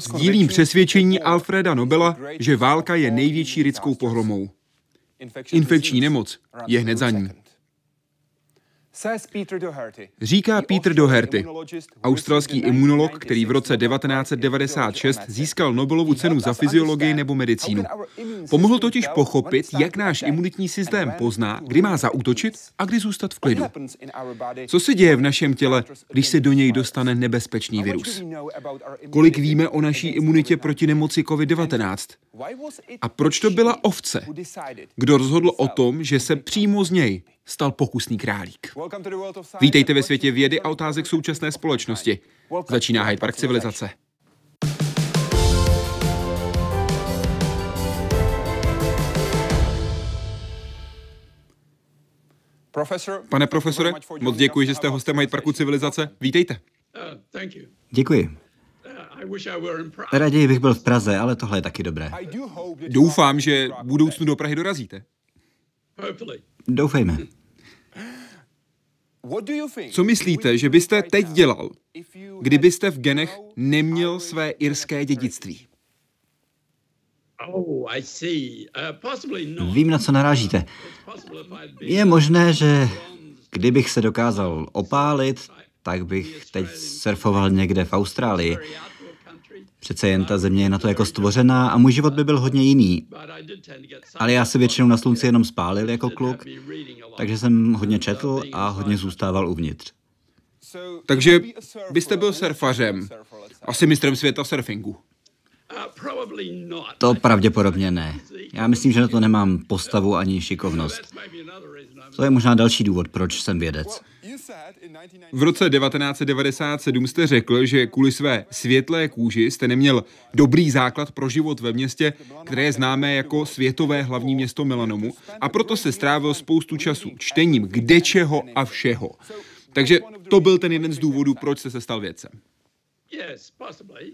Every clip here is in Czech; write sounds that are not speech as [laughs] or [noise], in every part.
Sdílím přesvědčení Alfreda Nobela, že válka je největší lidskou pohromou. Infekční nemoc je hned za ní. Říká Peter Doherty, australský imunolog, který v roce 1996 získal Nobelovu cenu za fyziologii nebo medicínu. Pomohl totiž pochopit, jak náš imunitní systém pozná, kdy má zaútočit a kdy zůstat v klidu. Co se děje v našem těle, když se do něj dostane nebezpečný virus? Kolik víme o naší imunitě proti nemoci COVID-19? A proč to byla ovce? Kdo rozhodl o tom, že se přímo z něj stal pokusný králík. Vítejte ve světě vědy a otázek současné společnosti. Začíná Hyde Park civilizace. Pane profesore, moc děkuji, že jste hostem Hyde Parku civilizace. Vítejte. Děkuji. Raději bych byl v Praze, ale tohle je taky dobré. Doufám, že v budoucnu do Prahy dorazíte. Doufejme. Co myslíte, že byste teď dělal, kdybyste v genech neměl své irské dědictví? Oh, uh, Vím, na co narážíte. Je možné, že kdybych se dokázal opálit, tak bych teď surfoval někde v Austrálii. Přece jen ta země je na to jako stvořená a můj život by byl hodně jiný. Ale já se většinou na slunci jenom spálil jako kluk, takže jsem hodně četl a hodně zůstával uvnitř. Takže byste byl surfařem, asi mistrem světa surfingu. To pravděpodobně ne. Já myslím, že na to nemám postavu ani šikovnost. To je možná další důvod, proč jsem vědec. V roce 1997 jste řekl, že kvůli své světlé kůži jste neměl dobrý základ pro život ve městě, které je známé jako světové hlavní město Melanomu a proto se strávil spoustu času čtením kde čeho a všeho. Takže to byl ten jeden z důvodů, proč jste se stal vědcem.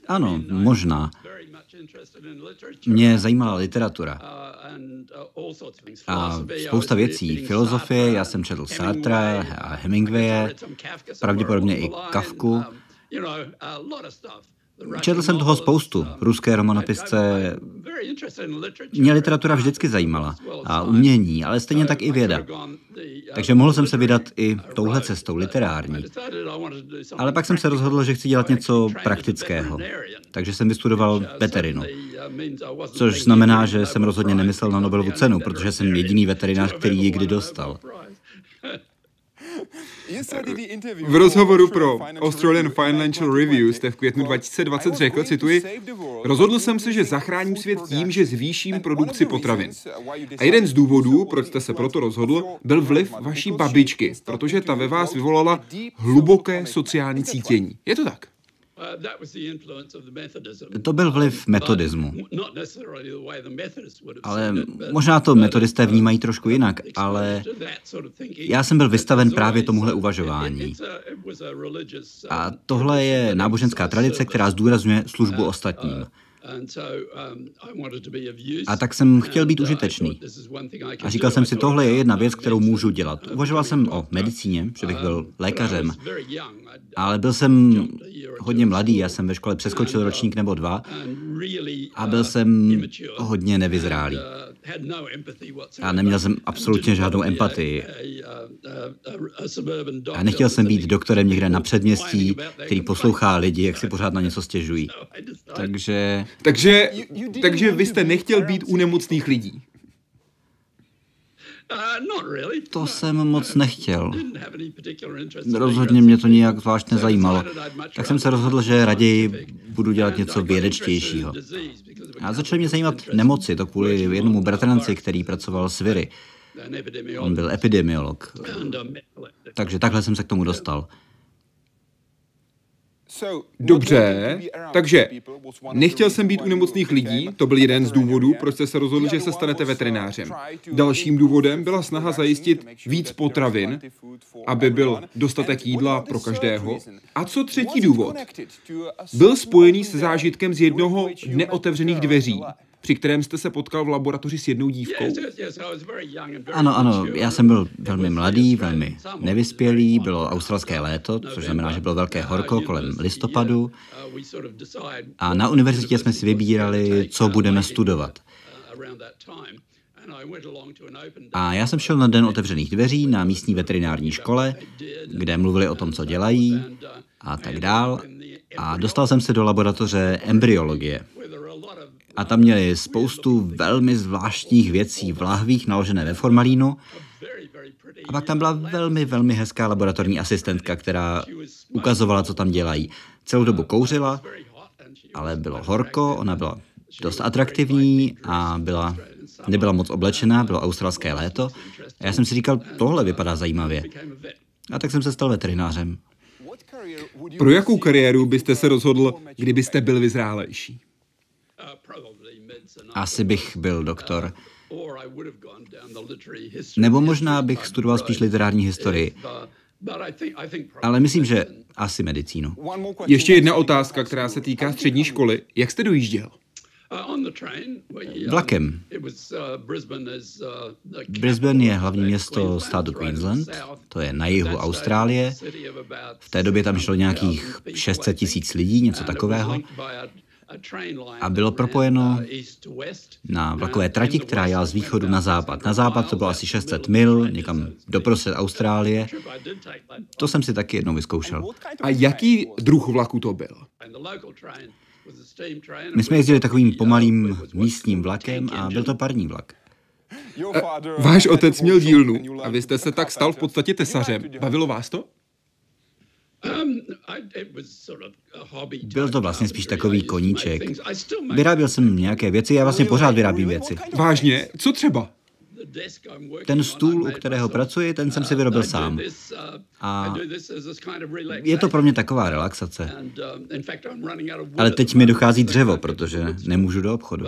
Ano, možná. Mě zajímala literatura. A spousta věcí. Filozofie, já jsem četl Sartre a Hemingwaye, pravděpodobně i Kafku. Četl jsem toho spoustu. Ruské romanopisce. Mě literatura vždycky zajímala. A umění, ale stejně tak i věda. Takže mohl jsem se vydat i touhle cestou, literární. Ale pak jsem se rozhodl, že chci dělat něco praktického. Takže jsem vystudoval veterinu. Což znamená, že jsem rozhodně nemyslel na Nobelovu cenu, protože jsem jediný veterinář, který ji kdy dostal. V rozhovoru pro Australian Financial Review jste v květnu 2020 řekl, cituji, rozhodl jsem se, že zachráním svět tím, že zvýším produkci potravin. A jeden z důvodů, proč jste se proto rozhodl, byl vliv vaší babičky, protože ta ve vás vyvolala hluboké sociální cítění. Je to tak? To byl vliv metodismu. Ale možná to metodisté vnímají trošku jinak, ale já jsem byl vystaven právě tomuhle uvažování. A tohle je náboženská tradice, která zdůrazňuje službu ostatním. Um, a tak jsem chtěl být uh, užitečný. A říkal jsem si, tohle je jedna věc, kterou můžu dělat. Uvažoval jsem o medicíně, že bych byl lékařem, ale byl jsem hodně mladý, já jsem ve škole přeskočil uh, ročník nebo dva a byl uh, jsem hodně nevyzrálý. No a neměl jsem absolutně žádnou empatii. A nechtěl jsem být doktorem někde na předměstí, který poslouchá lidi, jak si [laughs] pořád na něco stěžují. Takže... Takže, takže vy jste nechtěl být u nemocných lidí. To jsem moc nechtěl. Rozhodně mě to nijak zvlášť nezajímalo. Tak jsem se rozhodl, že raději budu dělat něco vědečtějšího. A začaly mě zajímat nemoci, to kvůli jednomu bratranci, který pracoval s viry. On byl epidemiolog. Takže takhle jsem se k tomu dostal. Dobře, takže nechtěl jsem být u nemocných lidí, to byl jeden z důvodů, proč jste se rozhodl, že se stanete veterinářem. Dalším důvodem byla snaha zajistit víc potravin, aby byl dostatek jídla pro každého. A co třetí důvod? Byl spojený se zážitkem z jednoho neotevřených dveří. Při kterém jste se potkal v laboratoři s jednou dívkou? Ano, ano, já jsem byl velmi mladý, velmi nevyspělý, bylo australské léto, což znamená, že bylo velké horko kolem listopadu a na univerzitě jsme si vybírali, co budeme studovat. A já jsem šel na den otevřených dveří na místní veterinární škole, kde mluvili o tom, co dělají a tak dál. A dostal jsem se do laboratoře embryologie. A tam měli spoustu velmi zvláštních věcí v lahvích naložené ve formalínu. A pak tam byla velmi, velmi hezká laboratorní asistentka, která ukazovala, co tam dělají. Celou dobu kouřila, ale bylo horko, ona byla dost atraktivní a byla, nebyla moc oblečená, bylo australské léto. A já jsem si říkal, tohle vypadá zajímavě. A tak jsem se stal veterinářem. Pro jakou kariéru byste se rozhodl, kdybyste byl vyzrálejší? Asi bych byl doktor. Nebo možná bych studoval spíš literární historii. Ale myslím, že asi medicínu. Ještě jedna otázka, která se týká střední školy. Jak jste dojížděl? Vlakem. Brisbane je hlavní město státu Queensland, to je na jihu Austrálie. V té době tam šlo nějakých 600 tisíc lidí, něco takového a bylo propojeno na vlakové trati, která jela z východu na západ. Na západ to bylo asi 600 mil, někam doprostřed Austrálie. To jsem si taky jednou vyzkoušel. A jaký druh vlaku to byl? My jsme jezdili takovým pomalým místním vlakem a byl to parní vlak. Váš otec měl dílnu a vy jste se tak stal v podstatě tesařem. Bavilo vás to? Um, byl to vlastně spíš takový koníček. Vyráběl jsem nějaké věci, já vlastně pořád vyrábím věci. Vážně? Co třeba? Ten stůl, u kterého pracuji, ten jsem si vyrobil sám. A je to pro mě taková relaxace. Ale teď mi dochází dřevo, protože nemůžu do obchodu.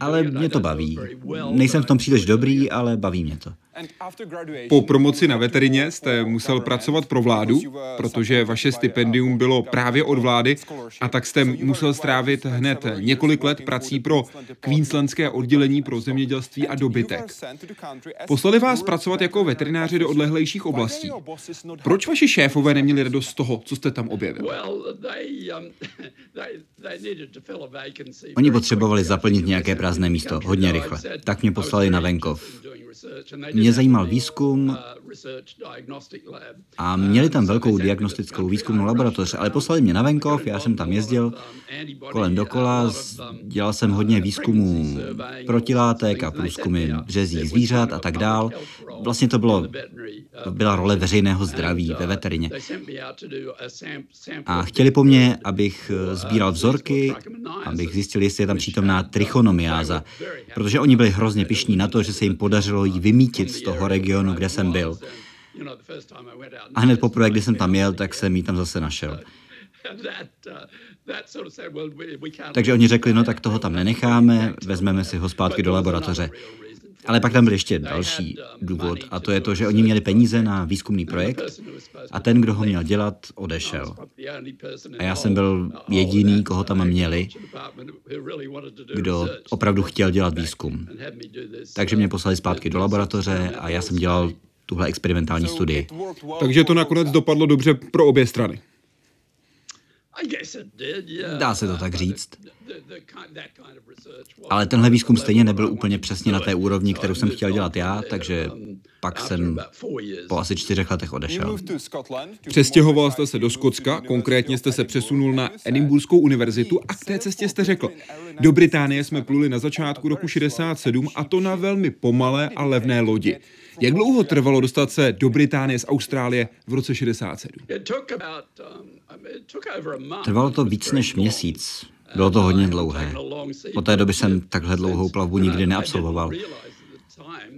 Ale mě to baví. Nejsem v tom příliš dobrý, ale baví mě to. Po promoci na veterině jste musel pracovat pro vládu, protože vaše stipendium bylo právě od vlády a tak jste musel strávit hned několik let prací pro Queenslandské oddělení pro zemědělství a dobytek. Poslali vás pracovat jako veterináři do odlehlejších oblastí. Proč vaši šéfové neměli radost z toho, co jste tam objevil? [laughs] Oni potřebovali zaplnit nějaké prázdné místo hodně rychle. Tak mě poslali na venkov. Mě zajímal výzkum a měli tam velkou diagnostickou výzkumnou laboratoř, ale poslali mě na venkov, já jsem tam jezdil kolem dokola, dělal jsem hodně výzkumů protilátek a průzkumy březích zvířat a tak dál. Vlastně to bylo, byla role veřejného zdraví ve veterině. A chtěli po mně, abych sbíral vzorky, abych zjistil, jestli je tam přítomná trichonomiáza, protože oni byli hrozně pišní na to, že se jim podařilo jí vymítit z toho regionu, kde jsem byl. A hned poprvé, když jsem tam jel, tak jsem ji tam zase našel. Takže oni řekli, no tak toho tam nenecháme, vezmeme si ho zpátky do laboratoře. Ale pak tam byl ještě další důvod a to je to, že oni měli peníze na výzkumný projekt a ten, kdo ho měl dělat, odešel. A já jsem byl jediný, koho tam měli, kdo opravdu chtěl dělat výzkum. Takže mě poslali zpátky do laboratoře a já jsem dělal tuhle experimentální studii. Takže to nakonec dopadlo dobře pro obě strany. Dá se to tak říct. Ale tenhle výzkum stejně nebyl úplně přesně na té úrovni, kterou jsem chtěl dělat já, takže pak jsem po asi čtyřech letech odešel. Přestěhoval jste se do Skotska, konkrétně jste se přesunul na Edinburghskou univerzitu a k té cestě jste řekl, do Británie jsme pluli na začátku roku 67 a to na velmi pomalé a levné lodi. Jak dlouho trvalo dostat se do Británie z Austrálie v roce 67? Trvalo to víc než měsíc. Bylo to hodně dlouhé. Po té době jsem takhle dlouhou plavbu nikdy neabsolvoval.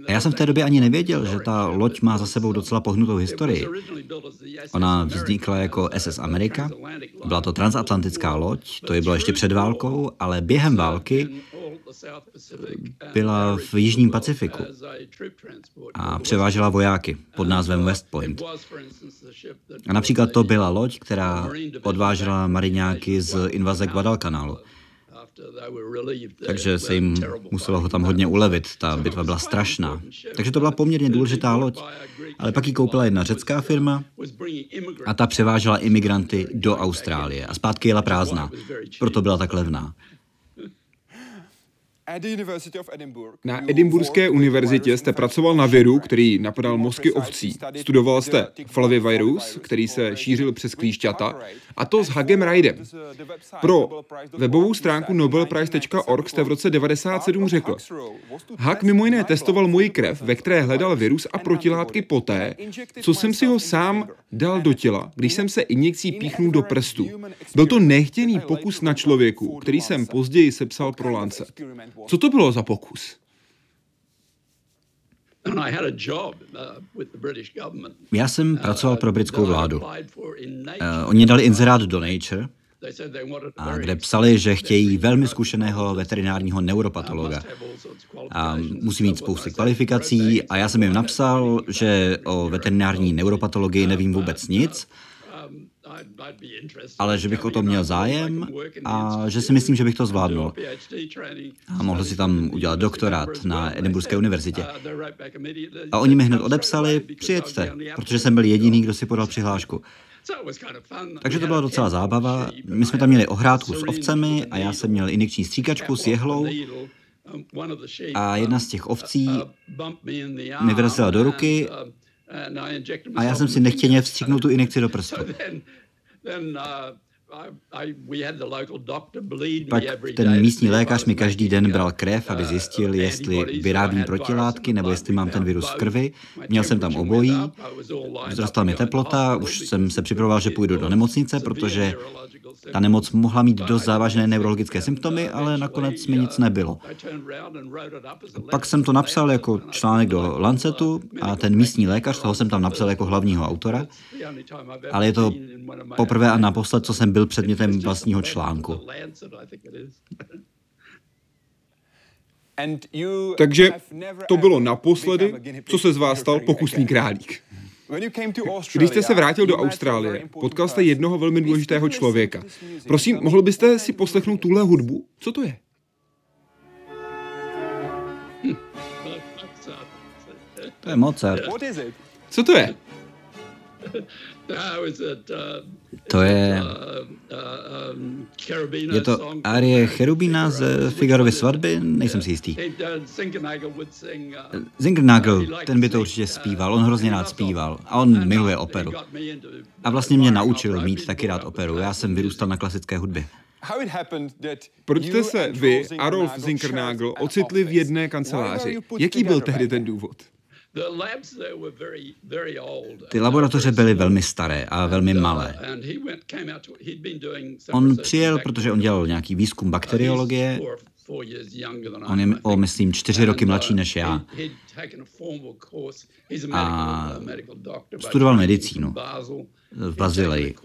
A já jsem v té době ani nevěděl, že ta loď má za sebou docela pohnutou historii. Ona vznikla jako SS Amerika, byla to transatlantická loď, to je bylo ještě před válkou, ale během války byla v Jižním Pacifiku a převážela vojáky pod názvem West Point. A například to byla loď, která odvážela mariňáky z invaze Guadalcanalu. Takže se jim muselo ho tam hodně ulevit. Ta bitva byla strašná. Takže to byla poměrně důležitá loď. Ale pak ji koupila jedna řecká firma a ta převážela imigranty do Austrálie a zpátky jela prázdná. Proto byla tak levná. Na Edinburghské univerzitě jste pracoval na viru, který napadal mozky ovcí. Studoval jste flavivirus, který se šířil přes klíšťata, a to s Hagem Rydem. Pro webovou stránku nobelprize.org jste v roce 97 řekl, Hag mimo jiné testoval moji krev, ve které hledal virus a protilátky poté, co jsem si ho sám dal do těla, když jsem se injekcí píchnul do prstu. Byl to nechtěný pokus na člověku, který jsem později sepsal pro Lancet. Co to bylo za pokus? Já jsem pracoval pro britskou vládu. Uh, oni dali inzerát do Nature, a kde psali, že chtějí velmi zkušeného veterinárního neuropatologa. A musí mít spousty kvalifikací. a já jsem jim napsal, že o veterinární neuropatologii nevím vůbec nic ale že bych o to měl zájem a že si myslím, že bych to zvládnul. A mohl si tam udělat doktorát na Edinburghské univerzitě. A oni mi hned odepsali, přijeďte, protože jsem byl jediný, kdo si podal přihlášku. Takže to byla docela zábava. My jsme tam měli ohrádku s ovcemi a já jsem měl injekční stříkačku s jehlou a jedna z těch ovcí mi vyrazila do ruky a já jsem si nechtěně vstříknul tu injekci do prstu. [laughs] then uh, Pak ten místní lékař mi každý den bral krev, aby zjistil, jestli vyrábím protilátky nebo jestli mám ten virus v krvi. Měl jsem tam obojí, vzrostla mi teplota, už jsem se připravoval, že půjdu do nemocnice, protože ta nemoc mohla mít dost závažné neurologické symptomy, ale nakonec mi nic nebylo. Pak jsem to napsal jako článek do Lancetu a ten místní lékař, toho jsem tam napsal jako hlavního autora, ale je to poprvé a naposled, co jsem byl předmětem vlastního článku. Takže to bylo naposledy, co se z vás stal pokusný králík. Když jste se vrátil do Austrálie, potkal jste jednoho velmi důležitého člověka. Prosím, mohl byste si poslechnout tuhle hudbu? Co to je? To je Mozart. Co to je? [laughs] To je... Je to arie Cherubina z Figarovy svatby? Nejsem si jistý. Zinkernagel, ten by to určitě zpíval, on hrozně rád zpíval a on miluje operu. A vlastně mě naučil mít taky rád operu, já jsem vyrůstal na klasické hudbě. Proč jste se vy a Rolf Zinkernagel ocitli v jedné kanceláři? Jaký byl tehdy ten důvod? Ty laboratoře byly velmi staré a velmi uh, malé. On přijel, protože on dělal nějaký výzkum bakteriologie. On je o, myslím, čtyři roky mladší než já. A studoval medicínu v Bazileji.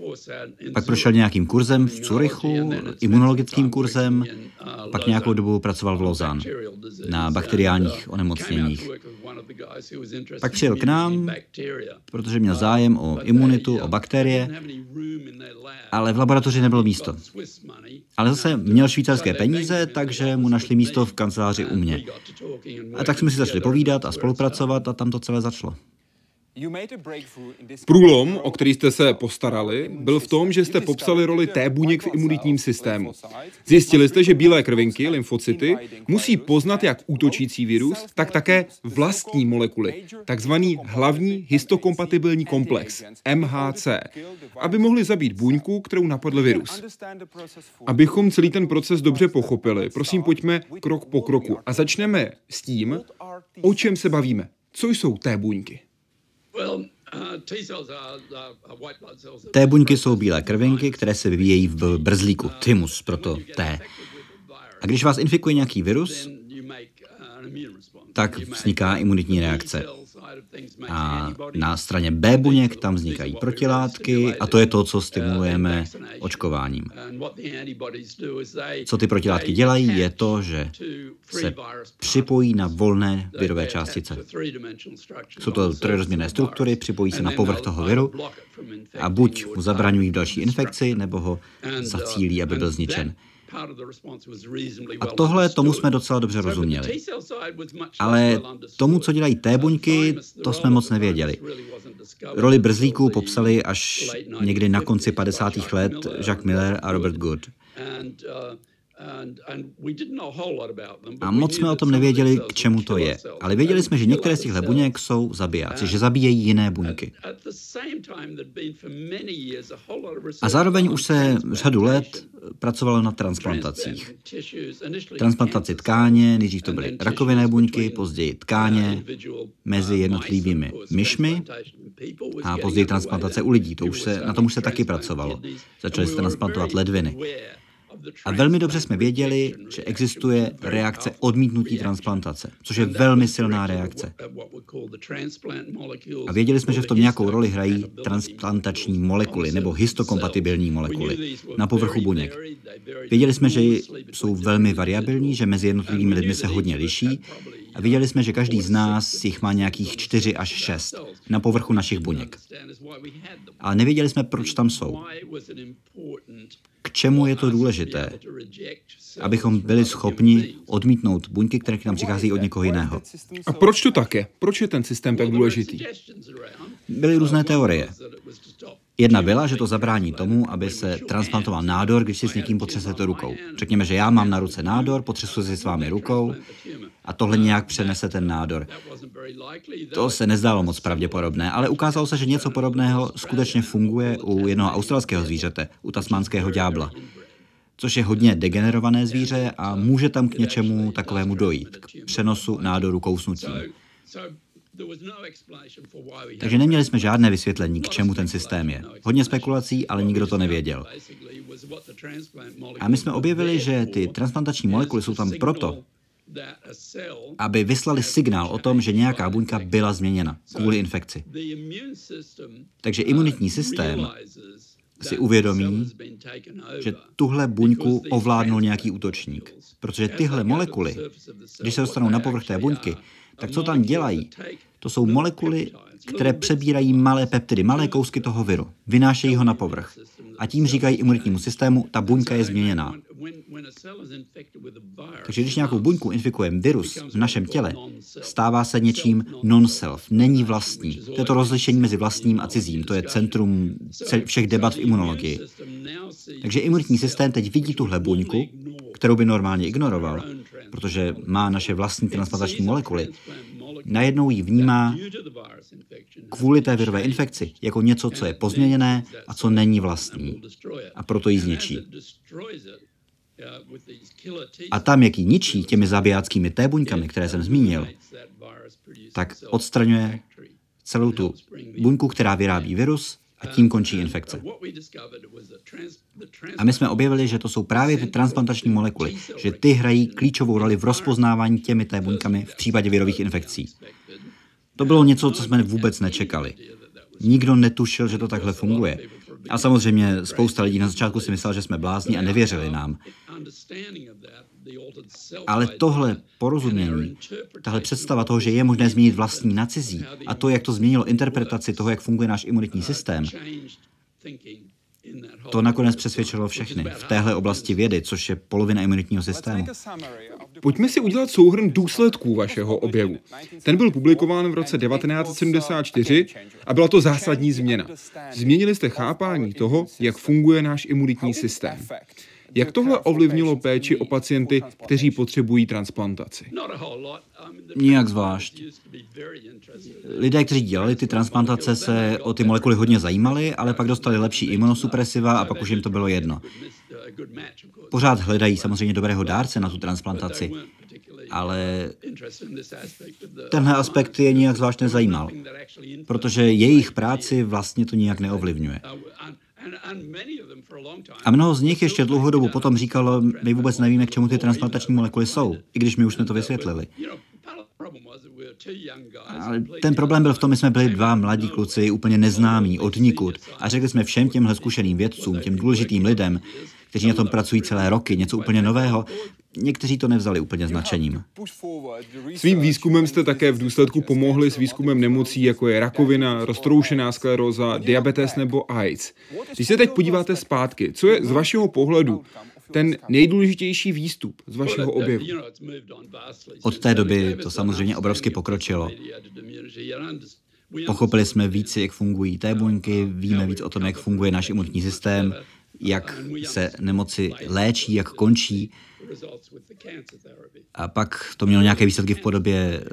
Pak prošel nějakým kurzem v Curychu, imunologickým kurzem, pak nějakou dobu pracoval v Lozan na bakteriálních onemocněních. Pak přijel k nám, protože měl zájem o imunitu, o bakterie, ale v laboratoři nebylo místo. Ale zase měl švýcarské peníze, takže mu našli místo v kanceláři u mě. A tak jsme si začali povídat a spolupracovat a tam to celé začalo. Průlom, o který jste se postarali, byl v tom, že jste popsali roli T buněk v imunitním systému. Zjistili jste, že bílé krvinky, lymfocyty, musí poznat jak útočící virus, tak také vlastní molekuly, takzvaný hlavní histokompatibilní komplex, MHC, aby mohli zabít buňku, kterou napadl virus. Abychom celý ten proces dobře pochopili, prosím pojďme krok po kroku a začneme s tím, o čem se bavíme. Co jsou té buňky? Uh, T buňky jsou bílé krvinky, které se vyvíjejí v brzlíku, thymus, proto T. A když vás infikuje nějaký virus, tak vzniká imunitní reakce. A na straně B buněk tam vznikají protilátky a to je to, co stimulujeme očkováním. Co ty protilátky dělají, je to, že se připojí na volné virové částice. Jsou to trojrozměrné struktury, připojí se na povrch toho viru a buď mu zabraňují další infekci, nebo ho zacílí, aby byl zničen. A tohle tomu jsme docela dobře rozuměli. Ale tomu, co dělají té buňky, to jsme moc nevěděli. Roli brzlíků popsali až někdy na konci 50. let Jacques Miller a Robert Good. A moc jsme o tom nevěděli, k čemu to je. Ale věděli jsme, že některé z těchto buněk jsou zabijáci, že zabíjejí jiné buňky. A zároveň už se řadu let pracovalo na transplantacích. Transplantaci tkáně, nejdřív to byly rakovinné buňky, později tkáně mezi jednotlivými myšmi a později transplantace u lidí. To už se, na tom už se taky pracovalo. Začali se transplantovat ledviny. A velmi dobře jsme věděli, že existuje reakce odmítnutí transplantace, což je velmi silná reakce. A věděli jsme, že v tom nějakou roli hrají transplantační molekuly nebo histokompatibilní molekuly na povrchu buněk. Věděli jsme, že jsou velmi variabilní, že mezi jednotlivými lidmi se hodně liší a viděli jsme, že každý z nás jich má nějakých 4 až 6 na povrchu našich buněk. Ale nevěděli jsme, proč tam jsou. K čemu je to důležité? Abychom byli schopni odmítnout buňky, které k nám přichází od někoho jiného. A proč to také? Proč je ten systém tak důležitý? Byly různé teorie. Jedna byla, že to zabrání tomu, aby se transplantoval nádor, když si s někým potřesete rukou. Řekněme, že já mám na ruce nádor, potřesu si s vámi rukou a tohle nějak přenese ten nádor. To se nezdálo moc pravděpodobné, ale ukázalo se, že něco podobného skutečně funguje u jednoho australského zvířete, u tasmánského ďábla což je hodně degenerované zvíře a může tam k něčemu takovému dojít, k přenosu nádoru kousnutím. Takže neměli jsme žádné vysvětlení, k čemu ten systém je. Hodně spekulací, ale nikdo to nevěděl. A my jsme objevili, že ty transplantační molekuly jsou tam proto, aby vyslali signál o tom, že nějaká buňka byla změněna kvůli infekci. Takže imunitní systém si uvědomí, že tuhle buňku ovládnul nějaký útočník. Protože tyhle molekuly, když se dostanou na povrch té buňky, tak co tam dělají? To jsou molekuly, které přebírají malé peptidy, malé kousky toho viru, vynášejí ho na povrch. A tím říkají imunitnímu systému, ta buňka je změněná. Takže když nějakou buňku infikuje virus v našem těle, stává se něčím non-self, není vlastní. To je to rozlišení mezi vlastním a cizím, to je centrum všech debat v imunologii. Takže imunitní systém teď vidí tuhle buňku, kterou by normálně ignoroval, protože má naše vlastní transplantační molekuly, najednou ji vnímá kvůli té virové infekci jako něco, co je pozměněné a co není vlastní. A proto ji zničí. A tam, jak ji ničí těmi zabijáckými T buňkami, které jsem zmínil, tak odstraňuje celou tu buňku, která vyrábí virus a tím končí infekce. A my jsme objevili, že to jsou právě ty transplantační molekuly, že ty hrají klíčovou roli v rozpoznávání těmi té buňkami v případě virových infekcí. To bylo něco, co jsme vůbec nečekali. Nikdo netušil, že to takhle funguje. A samozřejmě spousta lidí na začátku si myslel, že jsme blázni a nevěřili nám. Ale tohle porozumění, tahle představa toho, že je možné změnit vlastní na cizí a to, jak to změnilo interpretaci toho, jak funguje náš imunitní systém, to nakonec přesvědčilo všechny v téhle oblasti vědy, což je polovina imunitního systému. Pojďme si udělat souhrn důsledků vašeho objevu. Ten byl publikován v roce 1974 a byla to zásadní změna. Změnili jste chápání toho, jak funguje náš imunitní systém. Jak tohle ovlivnilo péči o pacienty, kteří potřebují transplantaci? Nijak zvlášť. Lidé, kteří dělali ty transplantace, se o ty molekuly hodně zajímali, ale pak dostali lepší imunosupresiva a pak už jim to bylo jedno. Pořád hledají samozřejmě dobrého dárce na tu transplantaci, ale tenhle aspekt je nijak zvlášť nezajímal, protože jejich práci vlastně to nijak neovlivňuje. A mnoho z nich ještě dlouhou dobu potom říkalo, my vůbec nevíme, k čemu ty transplantační molekuly jsou, i když my už jsme to vysvětlili. Ale ten problém byl v tom, my jsme byli dva mladí kluci, úplně neznámí, od nikud. A řekli jsme všem těmhle zkušeným vědcům, těm důležitým lidem, kteří na tom pracují celé roky, něco úplně nového, někteří to nevzali úplně značením. Svým výzkumem jste také v důsledku pomohli s výzkumem nemocí, jako je rakovina, roztroušená skleróza, diabetes nebo AIDS. Když se teď podíváte zpátky, co je z vašeho pohledu ten nejdůležitější výstup z vašeho objevu? Od té doby to samozřejmě obrovsky pokročilo. Pochopili jsme víc, jak fungují té buňky, víme víc o tom, jak funguje náš imunitní systém, jak se nemoci léčí, jak končí. A pak to mělo nějaké výsledky v podobě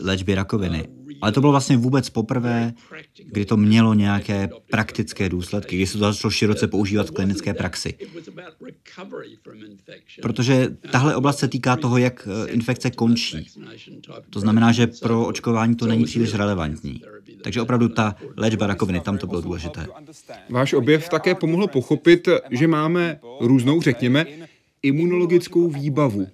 léčby rakoviny. Ale to bylo vlastně vůbec poprvé, kdy to mělo nějaké praktické důsledky, kdy se to začalo široce používat v klinické praxi. Protože tahle oblast se týká toho, jak eh, infekce končí. To znamená, že pro očkování to není příliš relevantní. Takže opravdu ta léčba rakoviny, tam to bylo důležité. Váš objev také pomohl pochopit, že máme různou, řekněme, imunologickou výbavu.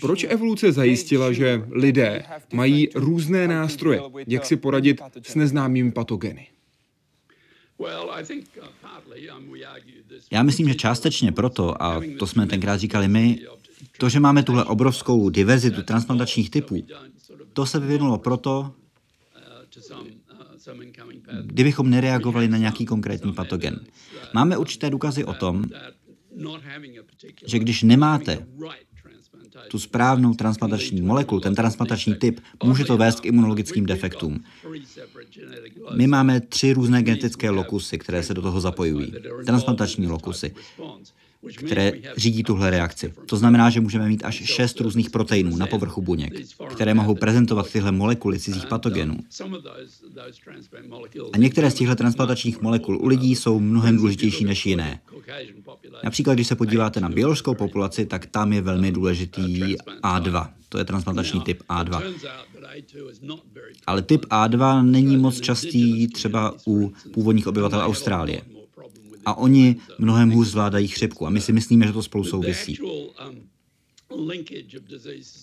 Proč evoluce zajistila, že lidé mají různé nástroje, jak si poradit s neznámými patogeny? Já myslím, že částečně proto, a to jsme tenkrát říkali my, to, že máme tuhle obrovskou diverzitu transplantačních typů, to se vyvinulo proto, kdybychom nereagovali na nějaký konkrétní patogen. Máme určité důkazy o tom, že když nemáte tu správnou transplantační molekulu, ten transplantační typ, může to vést k imunologickým defektům. My máme tři různé genetické lokusy, které se do toho zapojují. Transplantační lokusy které řídí tuhle reakci. To znamená, že můžeme mít až šest různých proteinů na povrchu buněk, které mohou prezentovat tyhle molekuly cizích patogenů. A některé z těchto transplantačních molekul u lidí jsou mnohem důležitější než jiné. Například, když se podíváte na biologickou populaci, tak tam je velmi důležitý A2. To je transplantační typ A2. Ale typ A2 není moc častý třeba u původních obyvatel Austrálie a oni mnohem hůř zvládají chřipku a my si myslíme, že to spolu souvisí.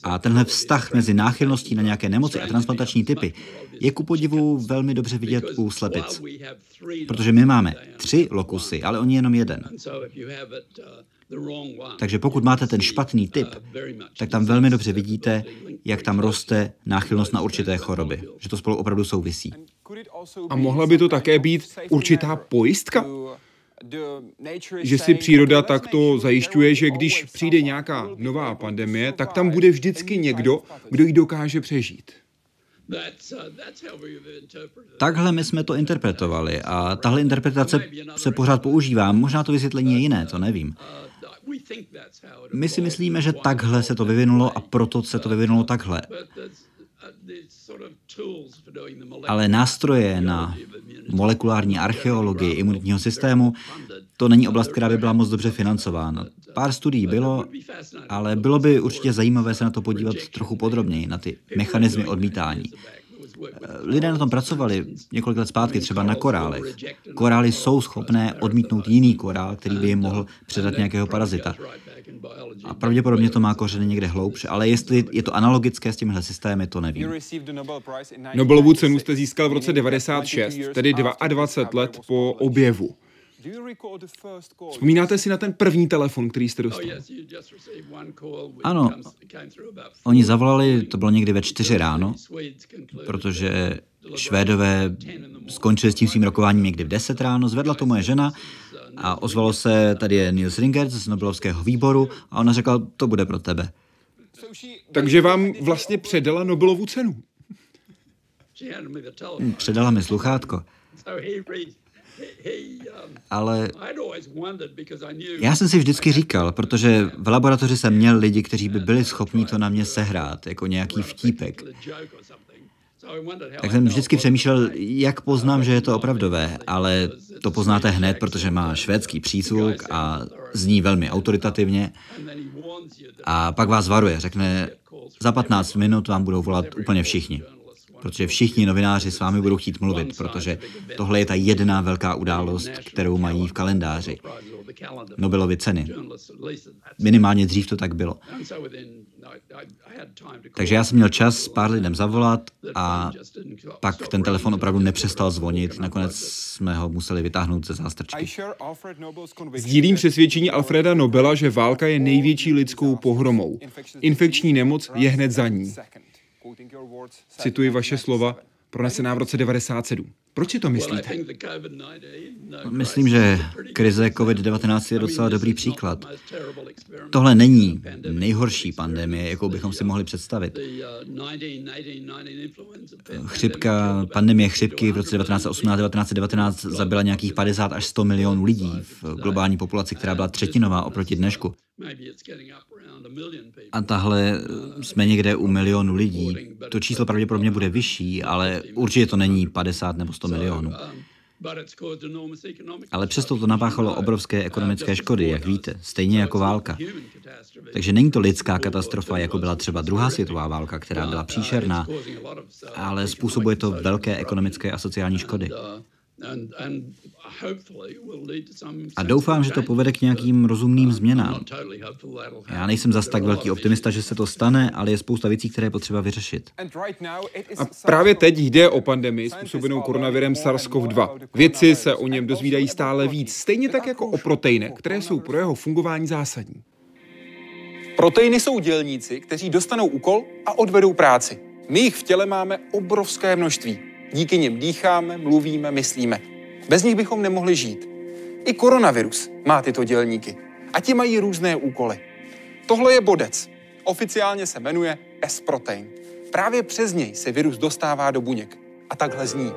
A tenhle vztah mezi náchylností na nějaké nemoci a transplantační typy je ku podivu velmi dobře vidět u slepic. Protože my máme tři lokusy, ale oni jenom jeden. Takže pokud máte ten špatný typ, tak tam velmi dobře vidíte, jak tam roste náchylnost na určité choroby, že to spolu opravdu souvisí. A mohla by to také být určitá pojistka? Že si příroda takto zajišťuje, že když přijde nějaká nová pandemie, tak tam bude vždycky někdo, kdo ji dokáže přežít. Takhle my jsme to interpretovali a tahle interpretace se pořád používá. Možná to vysvětlení je jiné, to nevím. My si myslíme, že takhle se to vyvinulo a proto se to vyvinulo takhle. Ale nástroje na molekulární archeologii imunitního systému, to není oblast, která by byla moc dobře financována. Pár studií bylo, ale bylo by určitě zajímavé se na to podívat trochu podrobněji, na ty mechanismy odmítání. Lidé na tom pracovali několik let zpátky, třeba na korálech. Korály jsou schopné odmítnout jiný korál, který by jim mohl předat nějakého parazita. A pravděpodobně to má kořeny někde hloubše, ale jestli je to analogické s těmihle systémy, to nevím. Nobelovu cenu jste získal v roce 96, tedy 22 let po objevu. Vzpomínáte si na ten první telefon, který jste dostal? Ano, oni zavolali, to bylo někdy ve čtyři ráno, protože Švédové skončili s tím svým rokováním někdy v 10 ráno, zvedla to moje žena a ozvalo se, tady je Niels Ringer z Nobelovského výboru a ona řekla, to bude pro tebe. Takže vám vlastně předala Nobelovu cenu. Předala mi sluchátko. Ale já jsem si vždycky říkal, protože v laboratoři jsem měl lidi, kteří by byli schopni to na mě sehrát, jako nějaký vtípek. Tak jsem vždycky přemýšlel, jak poznám, že je to opravdové, ale to poznáte hned, protože má švédský přízvuk a zní velmi autoritativně. A pak vás varuje, řekne, za 15 minut vám budou volat úplně všichni protože všichni novináři s vámi budou chtít mluvit, protože tohle je ta jedna velká událost, kterou mají v kalendáři. Nobelovy ceny. Minimálně dřív to tak bylo. Takže já jsem měl čas pár lidem zavolat a pak ten telefon opravdu nepřestal zvonit. Nakonec jsme ho museli vytáhnout ze zástrčky. Sdílím přesvědčení Alfreda Nobela, že válka je největší lidskou pohromou. Infekční nemoc je hned za ní. Cituji vaše slova, pronesená v roce 97. Proč si to myslíte? Myslím, že krize COVID-19 je docela dobrý příklad. Tohle není nejhorší pandemie, jakou bychom si mohli představit. Chřipka, pandemie chřipky v roce 1918-1919 zabila nějakých 50 až 100 milionů lidí v globální populaci, která byla třetinová oproti dnešku. A tahle jsme někde u milionu lidí. To číslo pravděpodobně bude vyšší, ale určitě to není 50 nebo 100 milionů. Ale přesto to napáchalo obrovské ekonomické škody, jak víte, stejně jako válka. Takže není to lidská katastrofa, jako byla třeba druhá světová válka, která byla příšerná, ale způsobuje to velké ekonomické a sociální škody. A doufám, že to povede k nějakým rozumným změnám. Já nejsem zas tak velký optimista, že se to stane, ale je spousta věcí, které je potřeba vyřešit. A právě teď jde o pandemii způsobenou koronavirem SARS-CoV-2. Vědci se o něm dozvídají stále víc, stejně tak jako o proteinech, které jsou pro jeho fungování zásadní. Proteiny jsou dělníci, kteří dostanou úkol a odvedou práci. My jich v těle máme obrovské množství. Díky nim dýcháme, mluvíme, myslíme. Bez nich bychom nemohli žít. I koronavirus má tyto dělníky. A ti mají různé úkoly. Tohle je bodec. Oficiálně se jmenuje S-protein. Právě přes něj se virus dostává do buněk. A takhle zní.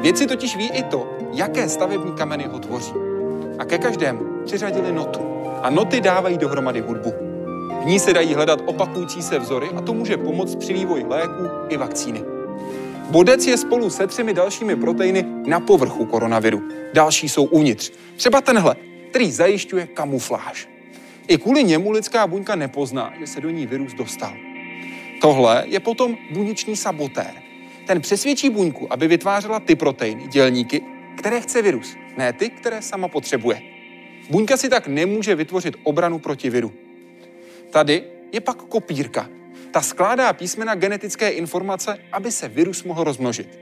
Vědci totiž ví i to, jaké stavební kameny ho tvoří. A ke každému přiřadili notu. A noty dávají dohromady hudbu. V ní se dají hledat opakující se vzory a to může pomoct při vývoji léku i vakcíny. Bodec je spolu se třemi dalšími proteiny na povrchu koronaviru. Další jsou uvnitř. Třeba tenhle, který zajišťuje kamufláž. I kvůli němu lidská buňka nepozná, že se do ní virus dostal. Tohle je potom buněčný sabotér. Ten přesvědčí buňku, aby vytvářela ty proteiny, dělníky, které chce virus, ne ty, které sama potřebuje. Buňka si tak nemůže vytvořit obranu proti viru. Tady je pak kopírka, ta skládá písmena genetické informace, aby se virus mohl rozmnožit.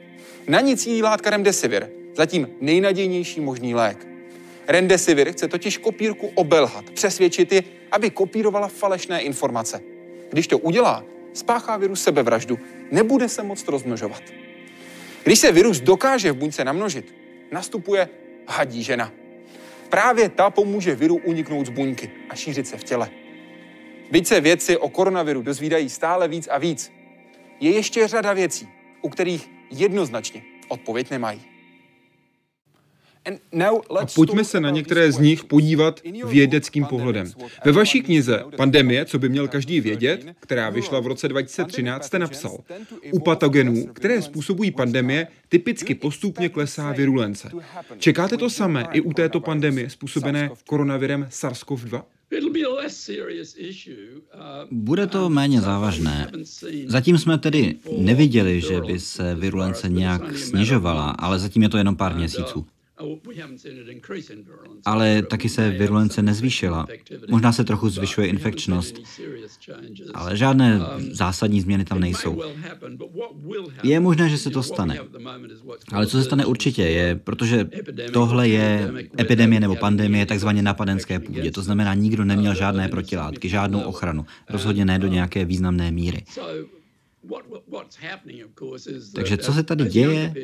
Na ní cílí látka remdesivir, zatím nejnadějnější možný lék. Remdesivir chce totiž kopírku obelhat, přesvědčit ji, aby kopírovala falešné informace. Když to udělá, spáchá virus sebevraždu, nebude se moct rozmnožovat. Když se virus dokáže v buňce namnožit, nastupuje hadí žena. Právě ta pomůže viru uniknout z buňky a šířit se v těle. Byť se vědci o koronaviru dozvídají stále víc a víc, je ještě řada věcí, u kterých jednoznačně odpověď nemají. A pojďme se na některé z nich podívat vědeckým pohledem. Ve vaší knize Pandemie, co by měl každý vědět, která vyšla v roce 2013, jste napsal, u patogenů, které způsobují pandemie, typicky postupně klesá virulence. Čekáte to samé i u této pandemie způsobené koronavirem SARS-CoV-2? Bude to méně závažné. Zatím jsme tedy neviděli, že by se virulence nějak snižovala, ale zatím je to jenom pár měsíců. Ale taky se virulence nezvýšila. Možná se trochu zvyšuje infekčnost, ale žádné zásadní změny tam nejsou. Je možné, že se to stane. Ale co se stane určitě je, protože tohle je epidemie nebo pandemie takzvaně na padenské půdě. To znamená, nikdo neměl žádné protilátky, žádnou ochranu. Rozhodně ne do nějaké významné míry. Takže co se tady děje,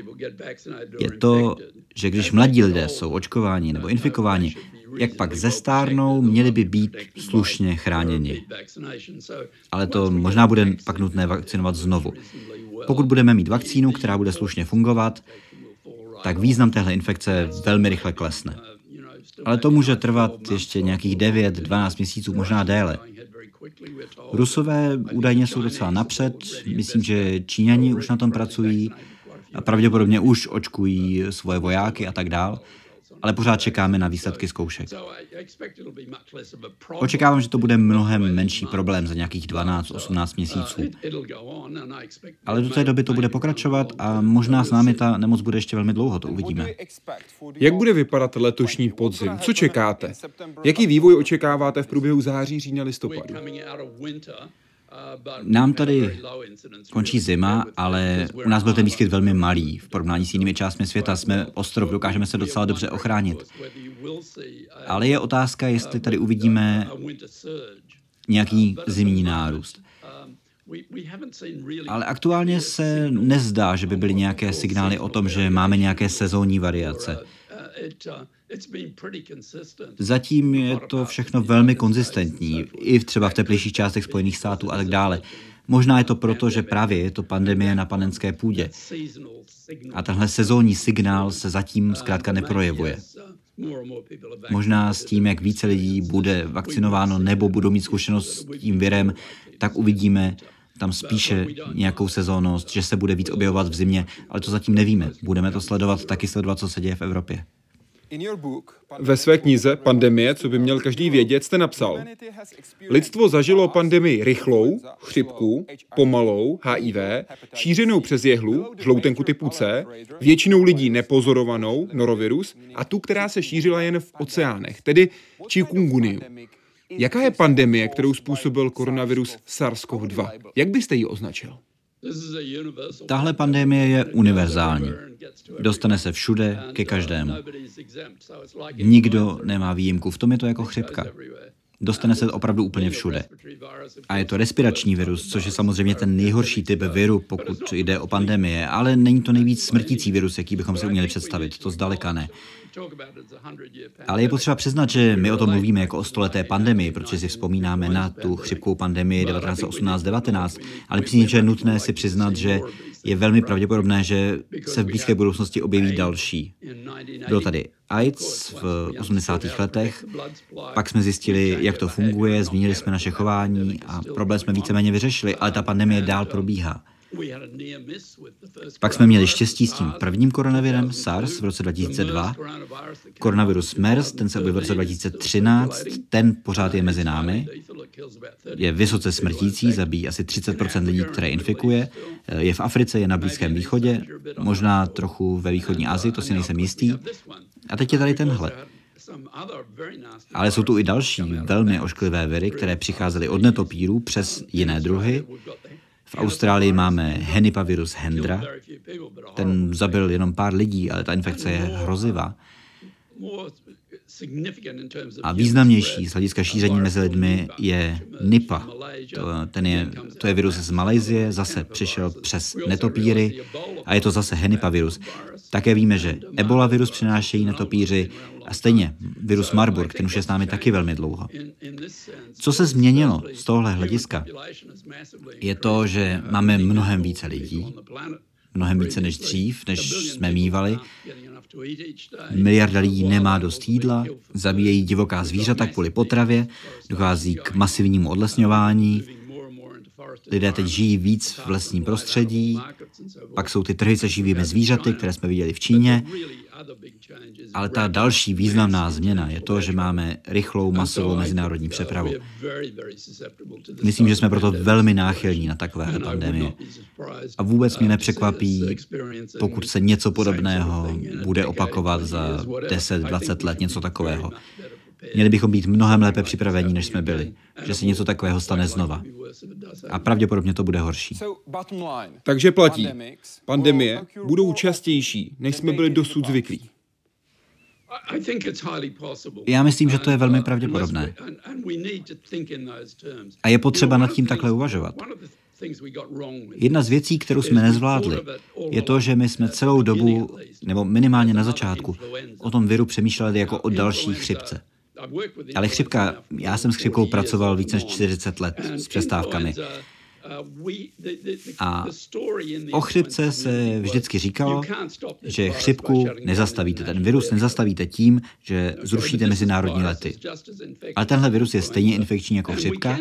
je to, že když mladí lidé jsou očkováni nebo infikováni, jak pak zestárnou, měli by být slušně chráněni. Ale to možná bude pak nutné vakcinovat znovu. Pokud budeme mít vakcínu, která bude slušně fungovat, tak význam téhle infekce velmi rychle klesne. Ale to může trvat ještě nějakých 9-12 měsíců, možná déle. Rusové údajně jsou docela napřed, myslím, že Číňani už na tom pracují a pravděpodobně už očkují svoje vojáky a tak dál ale pořád čekáme na výsledky zkoušek. Očekávám, že to bude mnohem menší problém za nějakých 12-18 měsíců. Ale do té doby to bude pokračovat a možná s námi ta nemoc bude ještě velmi dlouho, to uvidíme. Jak bude vypadat letošní podzim? Co čekáte? Jaký vývoj očekáváte v průběhu září, října, listopadu? Nám tady končí zima, ale u nás byl ten výskyt velmi malý. V porovnání s jinými částmi světa jsme ostrov, dokážeme se docela dobře ochránit. Ale je otázka, jestli tady uvidíme nějaký zimní nárůst. Ale aktuálně se nezdá, že by byly nějaké signály o tom, že máme nějaké sezónní variace. Zatím je to všechno velmi konzistentní, i třeba v teplejších částech Spojených států a tak dále. Možná je to proto, že právě je to pandemie na panenské půdě. A tenhle sezónní signál se zatím zkrátka neprojevuje. Možná s tím, jak více lidí bude vakcinováno nebo budou mít zkušenost s tím virem, tak uvidíme tam spíše nějakou sezónnost, že se bude víc objevovat v zimě, ale to zatím nevíme. Budeme to sledovat, taky sledovat, co se děje v Evropě. Ve své knize Pandemie, co by měl každý vědět, jste napsal. Lidstvo zažilo pandemii rychlou, chřipku, pomalou, HIV, šířenou přes jehlu, žloutenku typu C, většinou lidí nepozorovanou, norovirus, a tu, která se šířila jen v oceánech, tedy chikungunyu. Jaká je pandemie, kterou způsobil koronavirus SARS-CoV-2? Jak byste ji označil? Tahle pandemie je univerzální. Dostane se všude, ke každému. Nikdo nemá výjimku, v tom je to jako chřipka. Dostane se opravdu úplně všude. A je to respirační virus, což je samozřejmě ten nejhorší typ viru, pokud jde o pandemie, ale není to nejvíc smrtící virus, jaký bychom si uměli představit, to zdaleka ne. Ale je potřeba přiznat, že my o tom mluvíme jako o stoleté pandemii, protože si vzpomínáme na tu chřipkou pandemii 1918-19, ale myslím, že je nutné si přiznat, že je velmi pravděpodobné, že se v blízké budoucnosti objeví další. Bylo tady AIDS v 80. letech, pak jsme zjistili, jak to funguje, změnili jsme naše chování a problém jsme víceméně vyřešili, ale ta pandemie dál probíhá. Pak jsme měli štěstí s tím prvním koronavirem, SARS, v roce 2002. Koronavirus MERS, ten se objevil v roce 2013, ten pořád je mezi námi. Je vysoce smrtící, zabíjí asi 30% lidí, které infikuje. Je v Africe, je na Blízkém východě, možná trochu ve východní Asii, to si nejsem jistý. A teď je tady tenhle. Ale jsou tu i další velmi ošklivé viry, které přicházely od netopírů přes jiné druhy. V Austrálii máme henipavirus hendra. Ten zabil jenom pár lidí, ale ta infekce je hrozivá. A významnější z hlediska šíření mezi lidmi je Nipah. To, ten je, to je virus z Malajzie, zase přišel přes netopíry a je to zase henipavirus. Také víme, že Ebola virus přinášejí netopíři a stejně virus Marburg, ten už je s námi taky velmi dlouho. Co se změnilo z tohle hlediska, je to, že máme mnohem více lidí, mnohem více než dřív, než jsme mývali. Miliarda lidí nemá dost jídla, zabíjejí divoká zvířata kvůli potravě, dochází k masivnímu odlesňování, lidé teď žijí víc v lesním prostředí, pak jsou ty trhy se živými zvířaty, které jsme viděli v Číně, ale ta další významná změna je to, že máme rychlou masovou mezinárodní přepravu. Myslím, že jsme proto velmi náchylní na takové pandemie. A vůbec mě nepřekvapí, pokud se něco podobného bude opakovat za 10-20 let, něco takového. Měli bychom být mnohem lépe připraveni, než jsme byli, že se něco takového stane znova. A pravděpodobně to bude horší. Takže platí, pandemie budou častější, než jsme byli dosud zvyklí. Já myslím, že to je velmi pravděpodobné. A je potřeba nad tím takhle uvažovat. Jedna z věcí, kterou jsme nezvládli, je to, že my jsme celou dobu, nebo minimálně na začátku, o tom viru přemýšleli jako o další chřipce. Ale chřipka, já jsem s chřipkou pracoval více než 40 let s přestávkami. A o chřipce se vždycky říkalo, že chřipku nezastavíte, ten virus nezastavíte tím, že zrušíte mezinárodní lety. Ale tenhle virus je stejně infekční jako chřipka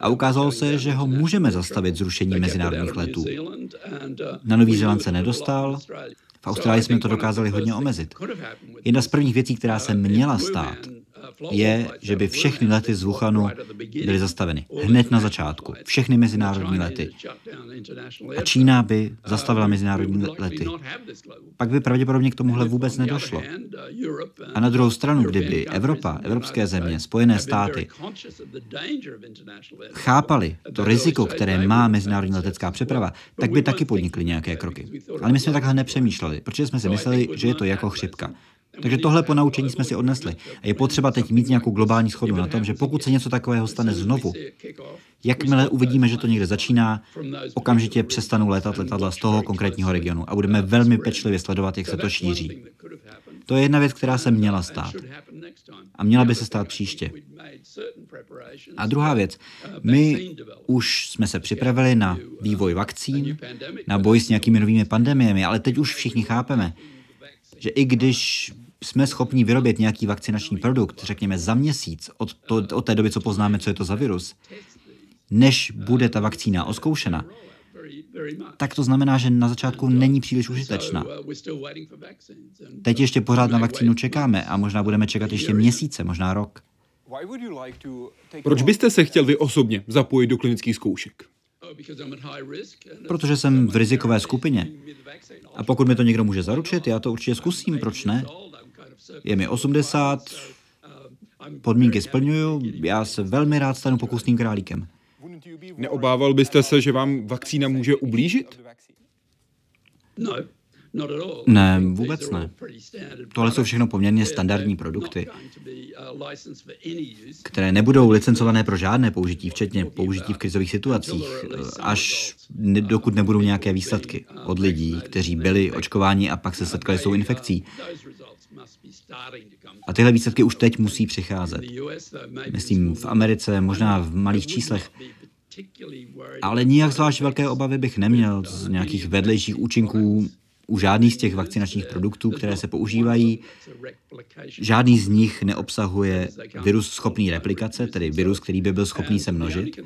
a ukázalo se, že ho můžeme zastavit zrušením mezinárodních letů. Na Nový Zéland se nedostal, v Austrálii jsme to dokázali hodně omezit. Jedna z prvních věcí, která se měla stát, je, že by všechny lety z Wuhanu byly zastaveny. Hned na začátku. Všechny mezinárodní lety. A Čína by zastavila mezinárodní lety. Pak by pravděpodobně k tomuhle vůbec nedošlo. A na druhou stranu, kdyby Evropa, evropské země, Spojené státy chápali to riziko, které má mezinárodní letecká přeprava, tak by taky podnikli nějaké kroky. Ale my jsme takhle nepřemýšleli, protože jsme si mysleli, že je to jako chřipka. Takže tohle po naučení jsme si odnesli. A je potřeba teď mít nějakou globální schodu na tom, že pokud se něco takového stane znovu, jakmile uvidíme, že to někde začíná, okamžitě přestanou létat letadla z toho konkrétního regionu a budeme velmi pečlivě sledovat, jak se to šíří. To je jedna věc, která se měla stát. A měla by se stát příště. A druhá věc. My už jsme se připravili na vývoj vakcín, na boj s nějakými novými pandemiemi, ale teď už všichni chápeme, že i když jsme schopni vyrobit nějaký vakcinační produkt, řekněme za měsíc, od, to, od té doby, co poznáme, co je to za virus, než bude ta vakcína oskoušena, tak to znamená, že na začátku není příliš užitečná. Teď ještě pořád na vakcínu čekáme a možná budeme čekat ještě měsíce, možná rok. Proč byste se chtěl vy osobně zapojit do klinických zkoušek? Protože jsem v rizikové skupině. A pokud mi to někdo může zaručit, já to určitě zkusím, proč ne? Je mi 80, podmínky splňuju, já se velmi rád stanu pokusným králíkem. Neobával byste se, že vám vakcína může ublížit? Ne, vůbec ne. Tohle jsou všechno poměrně standardní produkty, které nebudou licencované pro žádné použití, včetně použití v krizových situacích, až dokud nebudou nějaké výsledky od lidí, kteří byli očkováni a pak se setkali s tou infekcí. A tyhle výsledky už teď musí přicházet. Myslím, v Americe, možná v malých číslech, ale nijak zvlášť velké obavy bych neměl z nějakých vedlejších účinků u žádných z těch vakcinačních produktů, které se používají, žádný z nich neobsahuje virus schopný replikace, tedy virus, který by byl schopný se množit.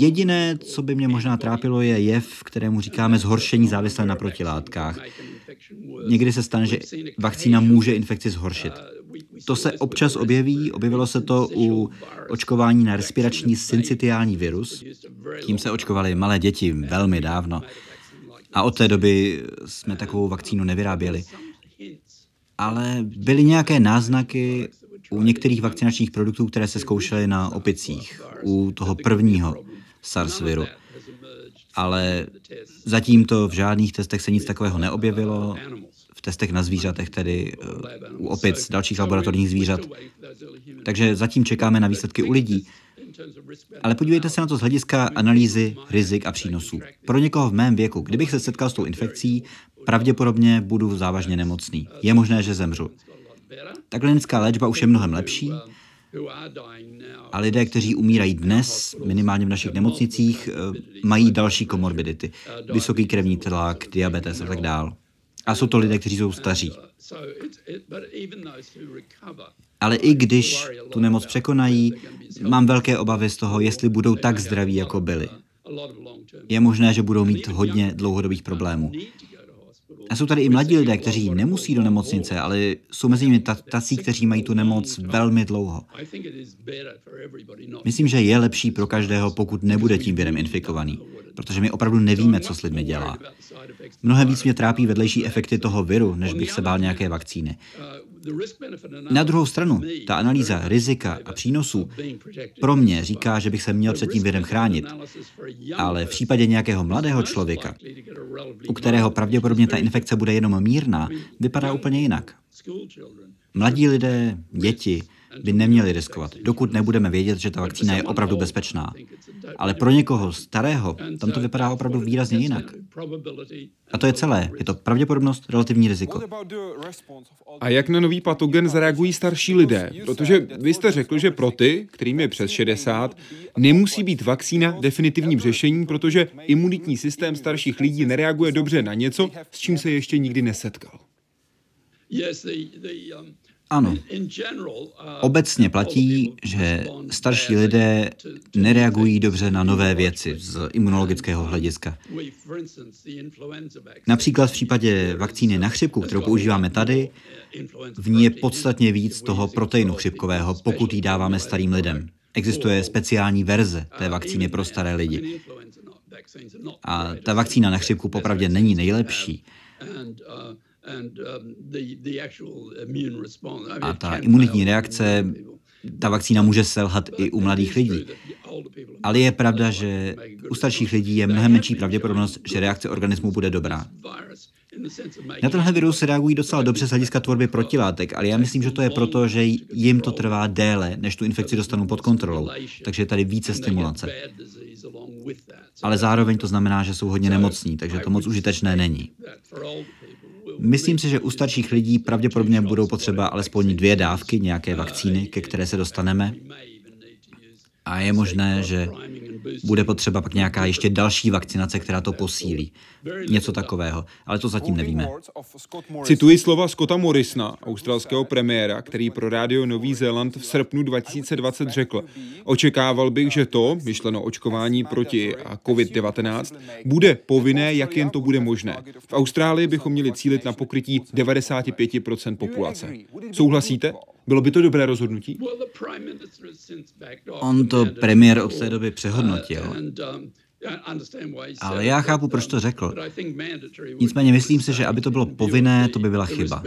Jediné, co by mě možná trápilo, je jev, kterému říkáme zhoršení závislé na protilátkách. Někdy se stane, že vakcína může infekci zhoršit. To se občas objeví, objevilo se to u očkování na respirační syncitiální virus. Tím se očkovali malé děti velmi dávno. A od té doby jsme takovou vakcínu nevyráběli. Ale byly nějaké náznaky u některých vakcinačních produktů, které se zkoušely na opicích, u toho prvního SARS viru. Ale zatím to v žádných testech se nic takového neobjevilo. V testech na zvířatech, tedy eh, u opic dalších laboratorních zvířat. Takže zatím čekáme na výsledky u lidí. Ale podívejte se na to z hlediska analýzy rizik a přínosů. Pro někoho v mém věku, kdybych se setkal s tou infekcí, pravděpodobně budu závažně nemocný. Je možné, že zemřu. Ta klinická léčba už je mnohem lepší, a lidé, kteří umírají dnes, minimálně v našich nemocnicích, eh, mají další komorbidity. Vysoký krevní tlak, diabetes a tak dále. A jsou to lidé, kteří jsou staří. Ale i když tu nemoc překonají, mám velké obavy z toho, jestli budou tak zdraví, jako byli. Je možné, že budou mít hodně dlouhodobých problémů. A jsou tady i mladí lidé, kteří nemusí do nemocnice, ale jsou mezi nimi tací, kteří mají tu nemoc velmi dlouho. Myslím, že je lepší pro každého, pokud nebude tím virem infikovaný, protože my opravdu nevíme, co s lidmi dělá. Mnohem víc mě trápí vedlejší efekty toho viru, než bych se bál nějaké vakcíny. Na druhou stranu, ta analýza rizika a přínosů pro mě říká, že bych se měl před tím virem chránit. Ale v případě nějakého mladého člověka, u kterého pravděpodobně ta infekce bude jenom mírná, vypadá úplně jinak. Mladí lidé, děti, by neměli riskovat, dokud nebudeme vědět, že ta vakcína je opravdu bezpečná. Ale pro někoho starého tam to vypadá opravdu výrazně jinak. A to je celé. Je to pravděpodobnost, relativní riziko. A jak na nový patogen zareagují starší lidé? Protože vy jste řekl, že pro ty, kterým je přes 60, nemusí být vakcína definitivním řešením, protože imunitní systém starších lidí nereaguje dobře na něco, s čím se ještě nikdy nesetkal. Ano. Obecně platí, že starší lidé nereagují dobře na nové věci z imunologického hlediska. Například v případě vakcíny na chřipku, kterou používáme tady, v ní je podstatně víc toho proteinu chřipkového, pokud ji dáváme starým lidem. Existuje speciální verze té vakcíny pro staré lidi. A ta vakcína na chřipku popravdě není nejlepší. A ta imunitní reakce, ta vakcína může selhat i u mladých lidí. Ale je pravda, že u starších lidí je mnohem menší pravděpodobnost, že reakce organismu bude dobrá. Na tenhle virus reagují docela dobře z hlediska tvorby protilátek, ale já myslím, že to je proto, že jim to trvá déle, než tu infekci dostanou pod kontrolou. Takže je tady více stimulace. Ale zároveň to znamená, že jsou hodně nemocní, takže to moc užitečné není. Myslím si, že u starších lidí pravděpodobně budou potřeba alespoň dvě dávky nějaké vakcíny, ke které se dostaneme. A je možné, že bude potřeba pak nějaká ještě další vakcinace, která to posílí. Něco takového, ale to zatím nevíme. Cituji slova Scotta Morrisona, australského premiéra, který pro rádio Nový Zéland v srpnu 2020 řekl, očekával bych, že to, myšleno očkování proti COVID-19, bude povinné, jak jen to bude možné. V Austrálii bychom měli cílit na pokrytí 95% populace. Souhlasíte? Bylo by to dobré rozhodnutí? On to premiér od té doby přehodnotil. Ale já chápu, proč to řekl. Nicméně myslím si, že aby to bylo povinné, to by byla chyba.